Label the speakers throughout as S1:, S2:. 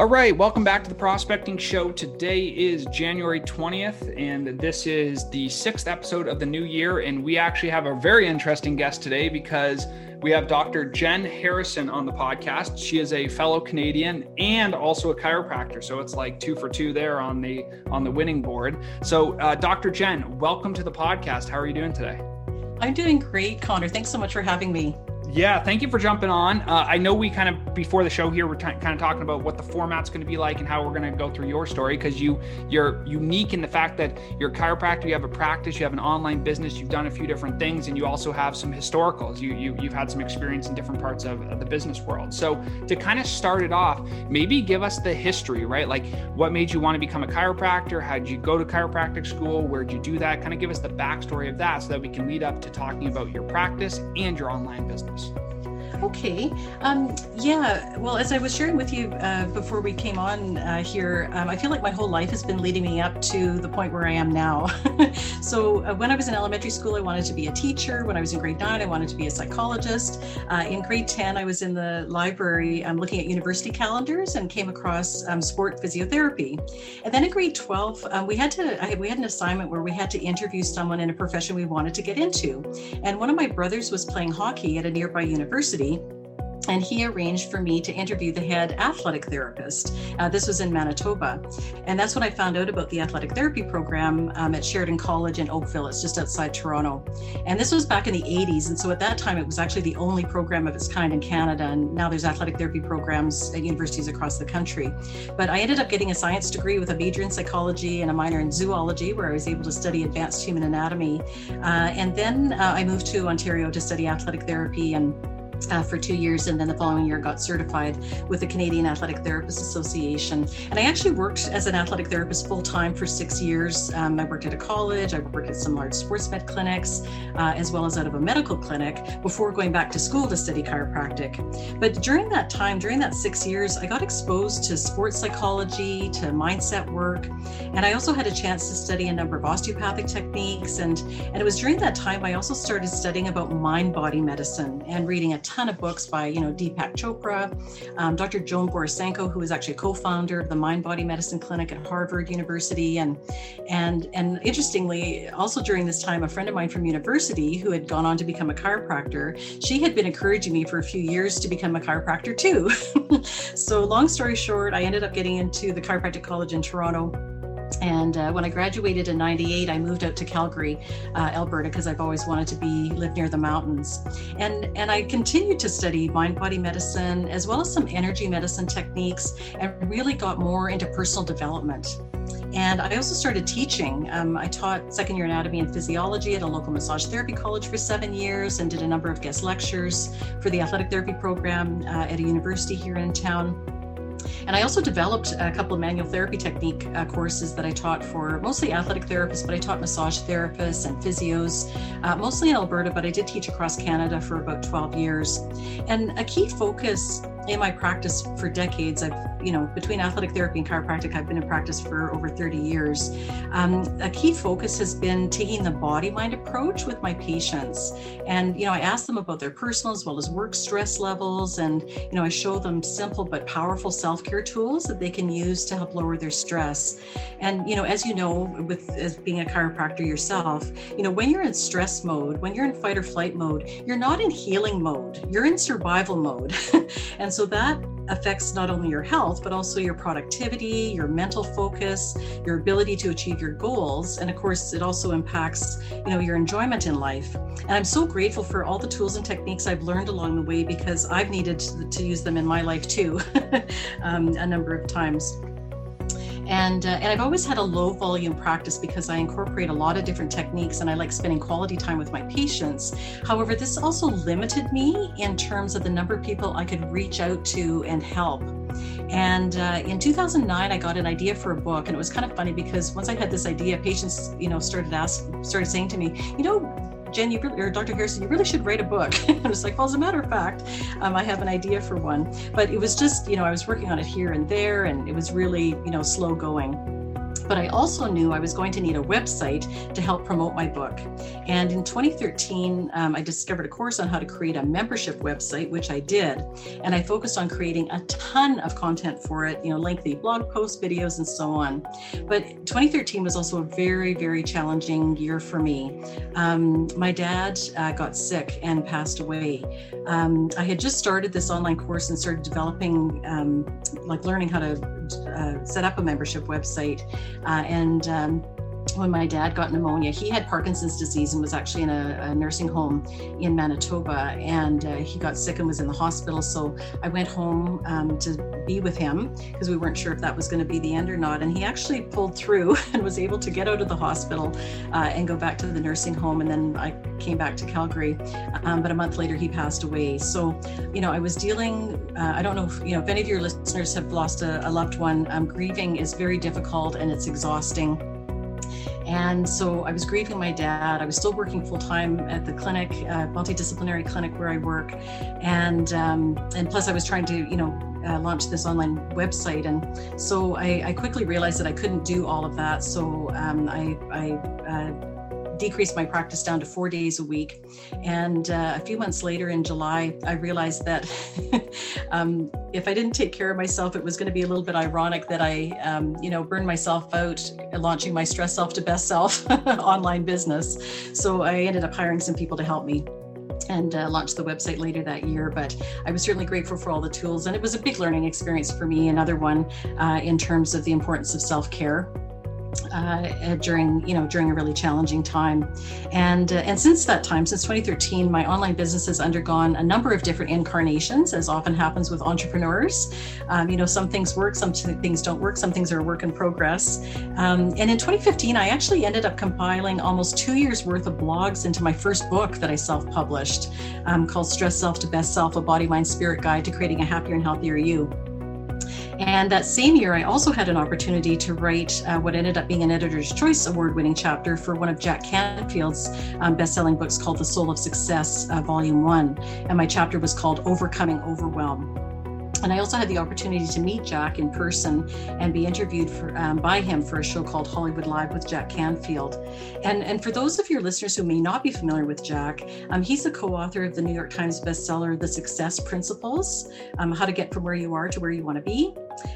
S1: All right, welcome back to the Prospecting Show. Today is January 20th, and this is the sixth episode of the new year. And we actually have a very interesting guest today because we have Dr. Jen Harrison on the podcast. She is a fellow Canadian and also a chiropractor, so it's like two for two there on the on the winning board. So, uh, Dr. Jen, welcome to the podcast. How are you doing today?
S2: I'm doing great, Connor. Thanks so much for having me.
S1: Yeah, thank you for jumping on. Uh, I know we kind of before the show here we're t- kind of talking about what the format's going to be like and how we're going to go through your story because you you're unique in the fact that you're a chiropractor, you have a practice, you have an online business, you've done a few different things, and you also have some historicals. You you you've had some experience in different parts of, of the business world. So to kind of start it off, maybe give us the history, right? Like what made you want to become a chiropractor? How did you go to chiropractic school? Where did you do that? Kind of give us the backstory of that so that we can lead up to talking about your practice and your online business. Podcast.
S2: Okay. Um, yeah. Well, as I was sharing with you uh, before we came on uh, here, um, I feel like my whole life has been leading me up to the point where I am now. so, uh, when I was in elementary school, I wanted to be a teacher. When I was in grade nine, I wanted to be a psychologist. Uh, in grade 10, I was in the library um, looking at university calendars and came across um, sport physiotherapy. And then in grade 12, um, we had to I, we had an assignment where we had to interview someone in a profession we wanted to get into. And one of my brothers was playing hockey at a nearby university and he arranged for me to interview the head athletic therapist. Uh, this was in Manitoba. And that's when I found out about the athletic therapy program um, at Sheridan College in Oakville. It's just outside Toronto. And this was back in the 80s. And so at that time, it was actually the only program of its kind in Canada. And now there's athletic therapy programs at universities across the country. But I ended up getting a science degree with a major in psychology and a minor in zoology, where I was able to study advanced human anatomy. Uh, and then uh, I moved to Ontario to study athletic therapy and uh, for two years, and then the following year got certified with the Canadian Athletic Therapists Association. And I actually worked as an athletic therapist full time for six years. Um, I worked at a college, I worked at some large sports med clinics, uh, as well as out of a medical clinic before going back to school to study chiropractic. But during that time, during that six years, I got exposed to sports psychology, to mindset work, and I also had a chance to study a number of osteopathic techniques. And, and it was during that time I also started studying about mind body medicine and reading a ton of books by, you know, Deepak Chopra, um, Dr. Joan Borysenko, who is actually co-founder of the Mind Body Medicine Clinic at Harvard University, and and and interestingly, also during this time, a friend of mine from university who had gone on to become a chiropractor, she had been encouraging me for a few years to become a chiropractor too. so long story short, I ended up getting into the chiropractic college in Toronto and uh, when I graduated in 98, I moved out to Calgary, uh, Alberta, because I've always wanted to be live near the mountains. And, and I continued to study mind body medicine as well as some energy medicine techniques and really got more into personal development. And I also started teaching. Um, I taught second year anatomy and physiology at a local massage therapy college for seven years and did a number of guest lectures for the athletic therapy program uh, at a university here in town. And I also developed a couple of manual therapy technique uh, courses that I taught for mostly athletic therapists, but I taught massage therapists and physios, uh, mostly in Alberta, but I did teach across Canada for about 12 years. And a key focus in my practice for decades, I've, you know, between athletic therapy and chiropractic, I've been in practice for over 30 years. Um, a key focus has been taking the body mind approach with my patients. And, you know, I ask them about their personal as well as work stress levels. And, you know, I show them simple but powerful self care tools that they can use to help lower their stress. And, you know, as you know, with as being a chiropractor yourself, you know, when you're in stress mode, when you're in fight or flight mode, you're not in healing mode, you're in survival mode. and so that affects not only your health, but also your productivity, your mental focus, your ability to achieve your goals. And of course, it also impacts, you know, your enjoyment in life. And I'm so grateful for all the tools and techniques I've learned along the way because I've needed to, to use them in my life too, um, a number of times. And, uh, and I've always had a low volume practice because I incorporate a lot of different techniques and I like spending quality time with my patients. However, this also limited me in terms of the number of people I could reach out to and help. And uh, in 2009, I got an idea for a book, and it was kind of funny because once I had this idea, patients, you know, started asking, started saying to me, you know, Jen, you really, or Dr. Harrison, you really should write a book. I was like, well, as a matter of fact, um, I have an idea for one. But it was just, you know, I was working on it here and there, and it was really, you know, slow going. But I also knew I was going to need a website to help promote my book. And in 2013, um, I discovered a course on how to create a membership website, which I did. And I focused on creating a ton of content for it, you know, lengthy blog posts, videos, and so on. But 2013 was also a very, very challenging year for me. Um, my dad uh, got sick and passed away. Um, I had just started this online course and started developing, um, like learning how to uh, set up a membership website. Uh, and um, when my dad got pneumonia, he had Parkinson's disease and was actually in a, a nursing home in Manitoba. And uh, he got sick and was in the hospital. So I went home um, to be with him because we weren't sure if that was going to be the end or not. And he actually pulled through and was able to get out of the hospital uh, and go back to the nursing home. And then I came back to Calgary. Um, but a month later, he passed away. So, you know, I was dealing, uh, I don't know if, you know, if any of your listeners have lost a, a loved one, um, grieving is very difficult and it's exhausting. And so I was grieving my dad. I was still working full time at the clinic, uh, multidisciplinary clinic where I work, and um, and plus I was trying to, you know, uh, launch this online website. And so I, I, quickly realized that I couldn't do all of that. So um, I, I uh, decreased my practice down to four days a week. And uh, a few months later in July, I realized that um, if I didn't take care of myself, it was going to be a little bit ironic that I, um, you know, burned myself out launching my Stress Self to Best Self online business. So I ended up hiring some people to help me and uh, launched the website later that year. But I was certainly grateful for all the tools, and it was a big learning experience for me. Another one uh, in terms of the importance of self care uh, during you know during a really challenging time. And uh, and since that time since 2013 my online business has undergone a number of different incarnations as often happens with entrepreneurs. Um, you know some things work some things don't work some things are a work in progress. Um, and in 2015 i actually ended up compiling almost two years worth of blogs into my first book that i self-published um, called stress self to best self a body mind spirit guide to creating a happier and healthier you and that same year, I also had an opportunity to write uh, what ended up being an Editor's Choice Award winning chapter for one of Jack Canfield's um, best selling books called The Soul of Success, uh, Volume 1. And my chapter was called Overcoming Overwhelm. And I also had the opportunity to meet Jack in person and be interviewed for, um, by him for a show called Hollywood Live with Jack Canfield. And, and for those of your listeners who may not be familiar with Jack, um, he's the co author of the New York Times bestseller, The Success Principles um, How to Get from Where You Are to Where You Want to Be.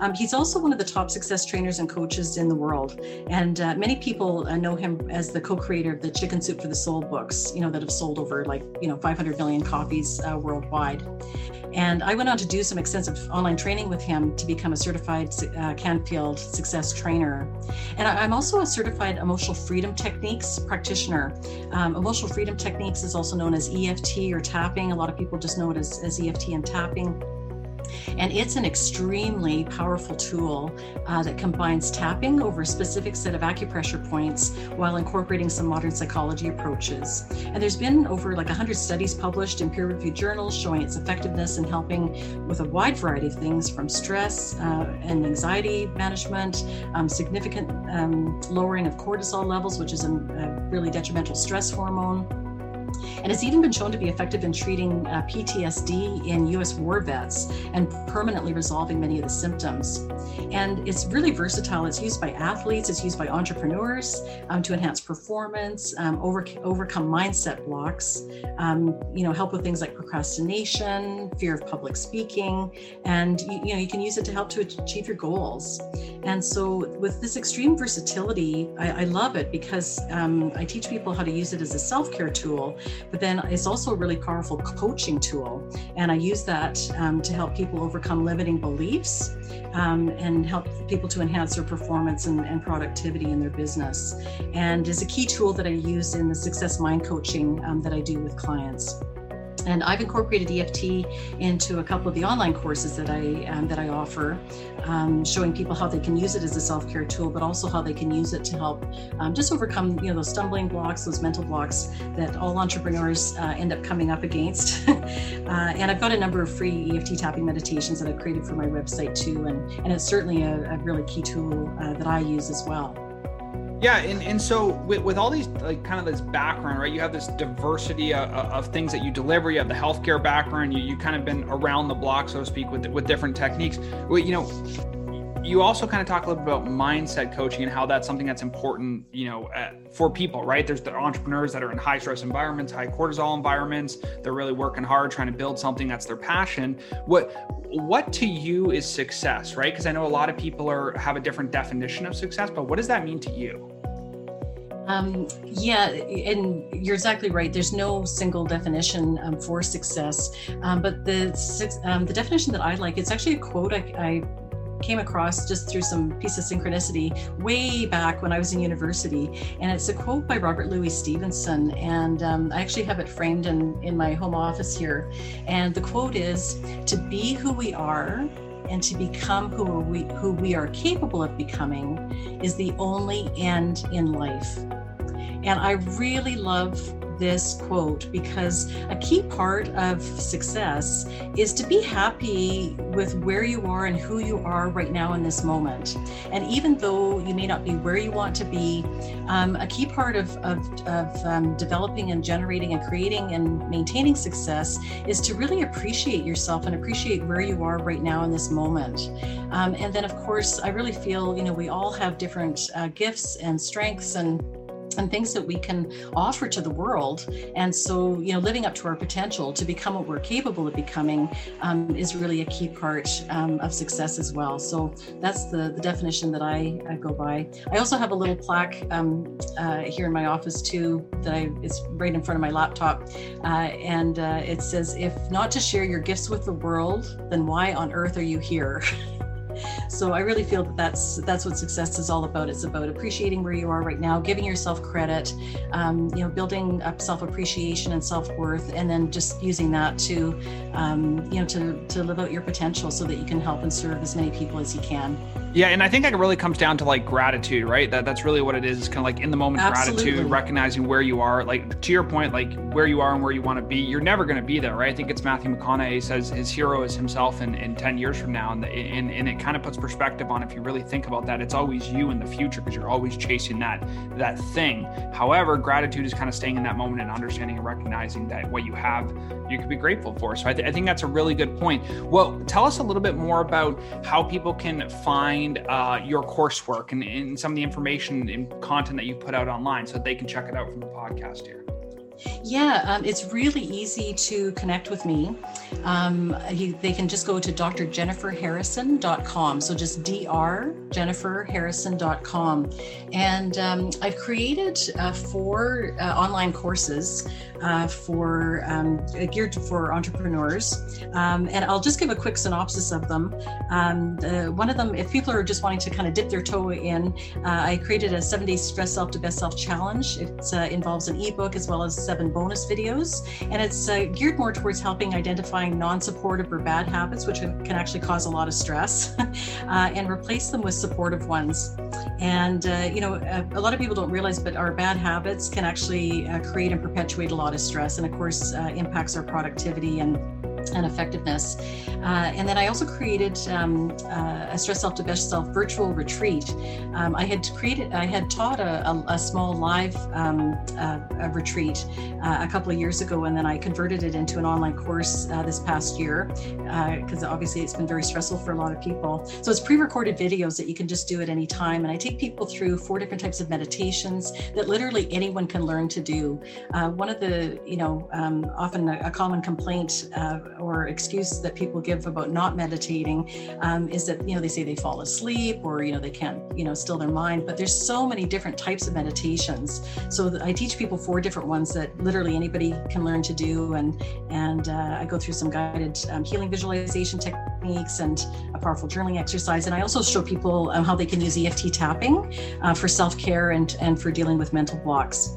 S2: Um, he's also one of the top success trainers and coaches in the world. And uh, many people uh, know him as the co creator of the Chicken Soup for the Soul books, you know, that have sold over like, you know, 500 million copies uh, worldwide. And I went on to do some extensive online training with him to become a certified uh, Canfield success trainer. And I, am also a certified emotional freedom techniques practitioner. Um, emotional freedom techniques is also known as EFT or tapping. A lot of people just know it as, as EFT and tapping. And it's an extremely powerful tool uh, that combines tapping over a specific set of acupressure points while incorporating some modern psychology approaches. And there's been over like 100 studies published in peer reviewed journals showing its effectiveness in helping with a wide variety of things from stress uh, and anxiety management, um, significant um, lowering of cortisol levels, which is a, a really detrimental stress hormone and it's even been shown to be effective in treating uh, PTSD in US war vets and permanently resolving many of the symptoms. And it's really versatile. It's used by athletes, it's used by entrepreneurs um, to enhance performance, um, over, overcome mindset blocks, um, you know, help with things like procrastination, fear of public speaking, and you, you know, you can use it to help to achieve your goals. And so, with this extreme versatility, I, I love it because um, I teach people how to use it as a self care tool, but then it's also a really powerful coaching tool. And I use that um, to help people overcome limiting beliefs um, and help people to enhance their performance and, and, productivity in their business. And is a key tool that I use in the success mind coaching um, that I do with clients. And I've incorporated EFT into a couple of the online courses that I um, that I offer, um, showing people how they can use it as a self care tool, but also how they can use it to help um, just overcome you know those stumbling blocks, those mental blocks that all entrepreneurs uh, end up coming up against. uh, and I've got a number of free EFT tapping meditations that I've created for my website too, and and it's certainly a, a really key tool uh, that I use as well.
S1: Yeah, and, and so with, with all these like kind of this background, right? You have this diversity of, of things that you deliver. You have the healthcare background. You you kind of been around the block, so to speak, with with different techniques. Well, You know, you also kind of talk a little bit about mindset coaching and how that's something that's important, you know, uh, for people, right? There's the entrepreneurs that are in high stress environments, high cortisol environments. They're really working hard trying to build something that's their passion. What what to you is success, right? Because I know a lot of people are have a different definition of success, but what does that mean to you?
S2: Um, yeah, and you're exactly right. There's no single definition um, for success, um, but the um, the definition that I like it's actually a quote I, I came across just through some piece of synchronicity way back when I was in university. And it's a quote by Robert Louis Stevenson. And um, I actually have it framed in, in my home office here. And the quote is To be who we are and to become who we, who we are capable of becoming is the only end in life. And I really love this quote because a key part of success is to be happy with where you are and who you are right now in this moment. And even though you may not be where you want to be, um, a key part of, of, of um, developing and generating and creating and maintaining success is to really appreciate yourself and appreciate where you are right now in this moment. Um, and then, of course, I really feel, you know, we all have different uh, gifts and strengths and and things that we can offer to the world. And so, you know, living up to our potential to become what we're capable of becoming um, is really a key part um, of success as well. So that's the, the definition that I, I go by. I also have a little plaque um, uh, here in my office too that I it's right in front of my laptop, uh, and uh, it says, "If not to share your gifts with the world, then why on earth are you here?" So I really feel that that's that's what success is all about. It's about appreciating where you are right now, giving yourself credit, um, you know, building up self appreciation and self worth, and then just using that to, um, you know, to to live out your potential so that you can help and serve as many people as you can.
S1: Yeah, and I think it really comes down to like gratitude, right? That that's really what it is. It's kind of like in the moment Absolutely. gratitude, recognizing where you are. Like to your point, like where you are and where you want to be. You're never going to be there, right? I think it's Matthew McConaughey says his hero is himself in, in 10 years from now, and the, and, and it kind of puts perspective on if you really think about that. It's always you in the future because you're always chasing that that thing. However, gratitude is kind of staying in that moment and understanding and recognizing that what you have, you can be grateful for. So I, th- I think that's a really good point. Well, tell us a little bit more about how people can find uh, your coursework and, and some of the information and content that you put out online so they can check it out from the podcast here?
S2: Yeah, um, it's really easy to connect with me. Um, you, they can just go to drjenniferharrison.com. So just drjenniferharrison.com. And um, I've created uh, four uh, online courses uh, for um, geared for entrepreneurs. Um, and I'll just give a quick synopsis of them. Um, the, one of them, if people are just wanting to kind of dip their toe in, uh, I created a seven day stress self to best self challenge. It uh, involves an ebook as well as seven bonus videos. And it's uh, geared more towards helping identifying non supportive or bad habits, which can actually cause a lot of stress, uh, and replace them with supportive ones. And, uh, you know, a, a, lot of people don't realize, but our bad habits can actually create and perpetuate a lot of stress and, of course, impacts our productivity and and effectiveness. Uh, and then I also created um, uh, a Stress Self to Best Self virtual retreat. Um, I had created, I had taught a, a, a small live um, uh, a retreat uh, a couple of years ago, and then I converted it into an online course uh, this past year because uh, obviously it's been very stressful for a lot of people. So it's pre-recorded videos that you can just do at any time, and I take people through four different types of meditations that literally anyone can learn to do. one of the, you know, um, often a, a, common complaint or excuse that people give about not meditating um, is that you know they say they fall asleep or you know they can't you know still their mind but there's so many different types of meditations. So i teach people four different ones that literally anybody can learn to do and and uh, i go through some guided um, healing visualization techniques and a powerful journaling exercise. And i also show people um, how they can use eft tapping uh, for self-care and and for dealing with mental blocks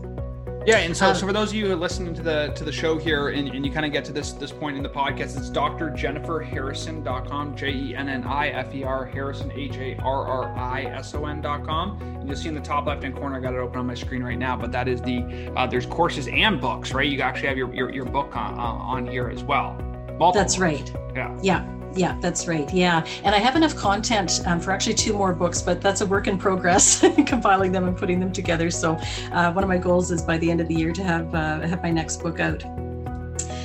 S1: yeah, and so, um, so for those of you who are listening to the to the show here and, and you kind of get to this this point in the podcast, it's drjenniferharrison.com, J-E-N-N-I-F-E-R Harrison, H-A-R-R-I-S-O-N.com. And you'll see in the top left-hand corner, I got it open on my screen right now, but that is the, uh, there's courses and books, right? You actually have your, your, your book on, uh, on here as well.
S2: Multiple That's right. Yeah. Yeah. Yeah, that's right. Yeah. And I have enough content um, for actually two more books, but that's a work in progress, compiling them and putting them together. So uh, one of my goals is by the end of the year to have uh, have my next book out.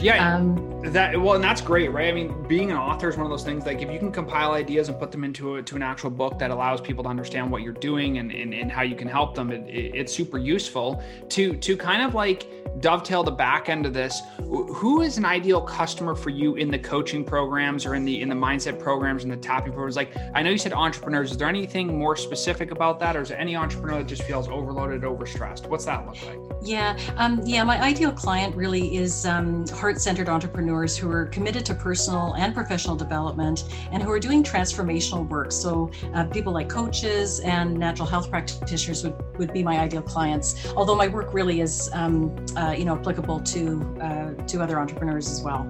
S1: Yeah. Um, that well, and that's great, right? I mean, being an author is one of those things like if you can compile ideas and put them into a, to an actual book that allows people to understand what you're doing and, and, and how you can help them, it, it, it's super useful to to kind of like dovetail the back end of this. Who is an ideal customer for you in the coaching programs or in the in the mindset programs and the tapping programs? Like I know you said entrepreneurs. Is there anything more specific about that, or is there any entrepreneur that just feels overloaded, overstressed? What's that look like?
S2: Yeah, um, yeah. My ideal client really is um, heart-centered entrepreneurs who are committed to personal and professional development and who are doing transformational work. So uh, people like coaches and natural health practitioners would would be my ideal clients. Although my work really is, um, uh, you know, applicable to uh, to other entrepreneurs as well.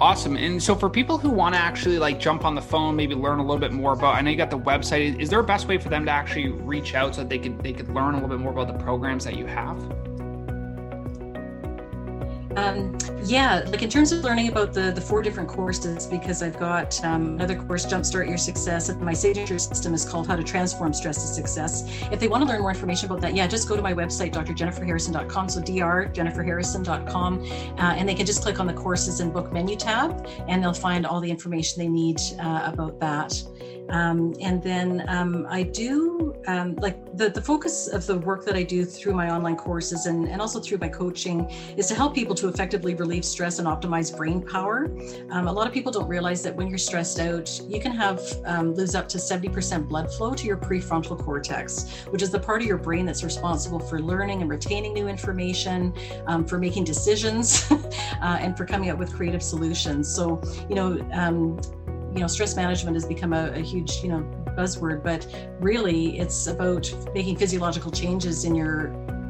S1: Awesome. And so for people who want to actually like jump on the phone, maybe learn a little bit more about, I know you got the website. Is there a best way for them to actually reach out so that they could they could learn a little bit more about the programs that you have?
S2: Um, yeah, like in terms of learning about the the four different courses, because I've got um, another course, Jumpstart Your Success, and my signature system is called How to Transform Stress to Success. If they want to learn more information about that, yeah, just go to my website, drjenniferharrison.com. So drjenniferharrison.com, uh, and they can just click on the courses and book menu tab, and they'll find all the information they need uh, about that. Um, and then um, I do um, like the, the focus of the work that I do through my online courses and, and also through my coaching is to help people to effectively relieve stress and optimize brain power. Um, a lot of people don't realize that when you're stressed out, you can have um, lose up to 70% blood flow to your prefrontal cortex, which is the part of your brain that's responsible for learning and retaining new information, um, for making decisions, uh, and for coming up with creative solutions. So, you know, you know stress management has become a, a huge you know buzzword but really it's about making physiological changes in your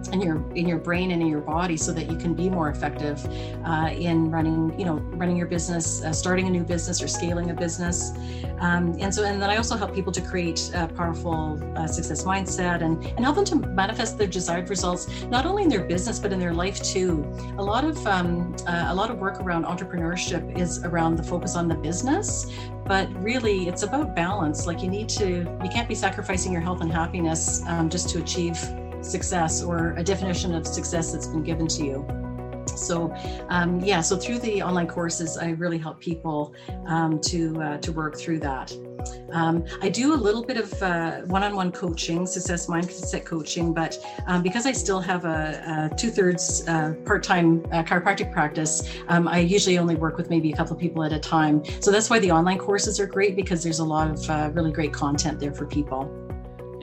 S2: in your in your brain and in your body so that you can be more effective uh, in running you know running your business uh, starting a new business or scaling a business. Um, and so and then i also help people to create a powerful uh, success mindset and and help them to manifest their desired results not only in their business but in their life too. A lot of um, uh, a lot of work around entrepreneurship is around the focus on the business but really it's about balance. Like you need to you can't be sacrificing your health and happiness um, just to achieve success or a definition of success that's been given to you. So, um, yeah, so through the online courses, I really help people um, to uh, to work through that. Um, I do a little bit of uh, one-on-one coaching, success mindset coaching, but um, because I still have a, a two-thirds uh, part-time uh, chiropractic practice, um, I usually only work with maybe a couple of people at a time. So that's why the online courses are great because there's a lot of uh, really great content there for people.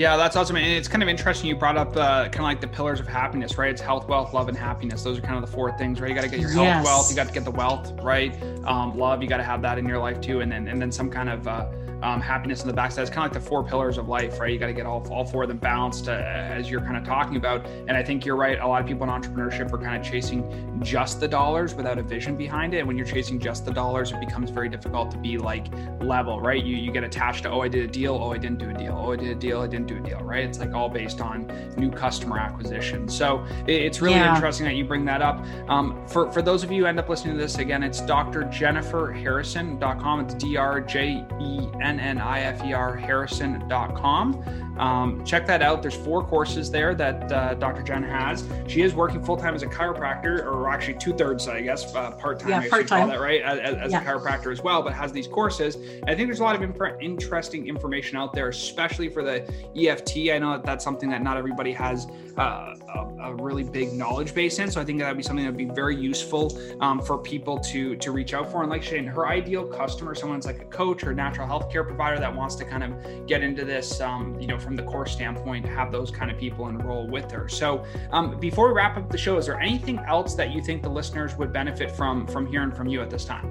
S1: Yeah, that's awesome. And it's kind of interesting. You brought up uh, kind of like the pillars of happiness, right? It's health, wealth, love, and happiness. Those are kind of the four things, right? You got to get your health, yes. wealth. You got to get the wealth, right? Um, love, you got to have that in your life too, and then and then some kind of uh, um, happiness in the backside. It's kind of like the four pillars of life, right? You got to get all, all four of them balanced uh, as you're kind of talking about. And I think you're right. A lot of people in entrepreneurship are kind of chasing just the dollars without a vision behind it. And when you're chasing just the dollars, it becomes very difficult to be like level, right? You, you get attached to, oh, I did a deal. Oh, I didn't do a deal. Oh, I did a deal. I didn't do a deal, right? It's like all based on new customer acquisition. So it's really yeah. interesting that you bring that up. Um, for, for those of you who end up listening to this, again, it's drjenniferharrison.com. It's D R J E N N-N-I-F-E-R Harrison.com. Um, check that out. There's four courses there that uh, Dr. Jen has. She is working full time as a chiropractor, or actually two thirds, I guess, uh, part time.
S2: Yeah, part time.
S1: That right as, as yeah. a chiropractor as well, but has these courses. And I think there's a lot of interesting information out there, especially for the EFT. I know that that's something that not everybody has uh, a, a, really big knowledge base in. So I think that would be something that would be very useful um, for people to to reach out for. And like Shane, her ideal customer, someone's like a coach or natural health care provider that wants to kind of get into this, um, you know, from the course standpoint, have those kind of people enroll with her. So um, before we wrap up the show, is there anything else that you think the listeners would benefit from from hearing from you at this time?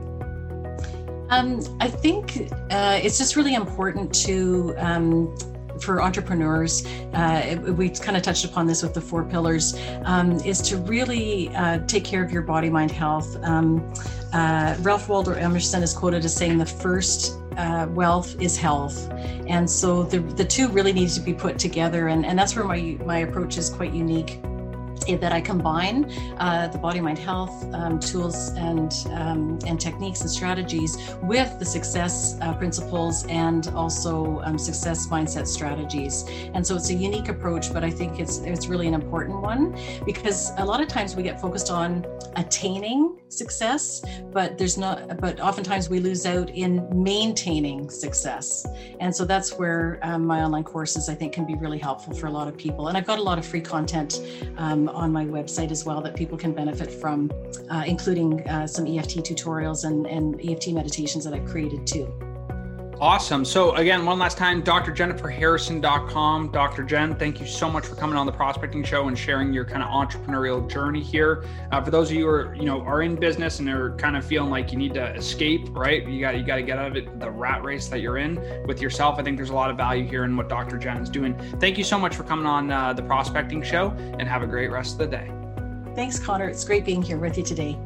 S2: Um, I think uh, it's just really important to um, for entrepreneurs, uh, we kind of touched upon this with the four pillars, um, is to really uh, take care of your body, mind, health. Um, uh, Ralph Waldo Emerson is quoted as saying the first uh, wealth is health. And so the, the two really need to be put together. And, and that's where my, my approach is quite unique. That I combine uh, the body mind health um, tools and um, and techniques and strategies with the success uh, principles and also um, success mindset strategies. And so it's a unique approach, but I think it's it's really an important one because a lot of times we get focused on attaining success, but there's not. But oftentimes we lose out in maintaining success. And so that's where um, my online courses I think can be really helpful for a lot of people. And I've got a lot of free content um, on my website as well that people can benefit from, uh, including uh, some EFT tutorials and, and EFT meditations that I've created too.
S1: Awesome. So again, one last time, drjenniferharrison.com. Dr. Jen, thank you so much for coming on the prospecting show and sharing your kind of entrepreneurial journey here. Uh, for those of you who are, you know, are in business and are kind of feeling like you need to escape, right? You got you got to get out of it, the rat race that you're in with yourself. I think there's a lot of value here in what Dr. Jen is doing. Thank you so much for coming on uh, the prospecting show and have a great rest of the day.
S2: Thanks, Connor. It's great being here with you today.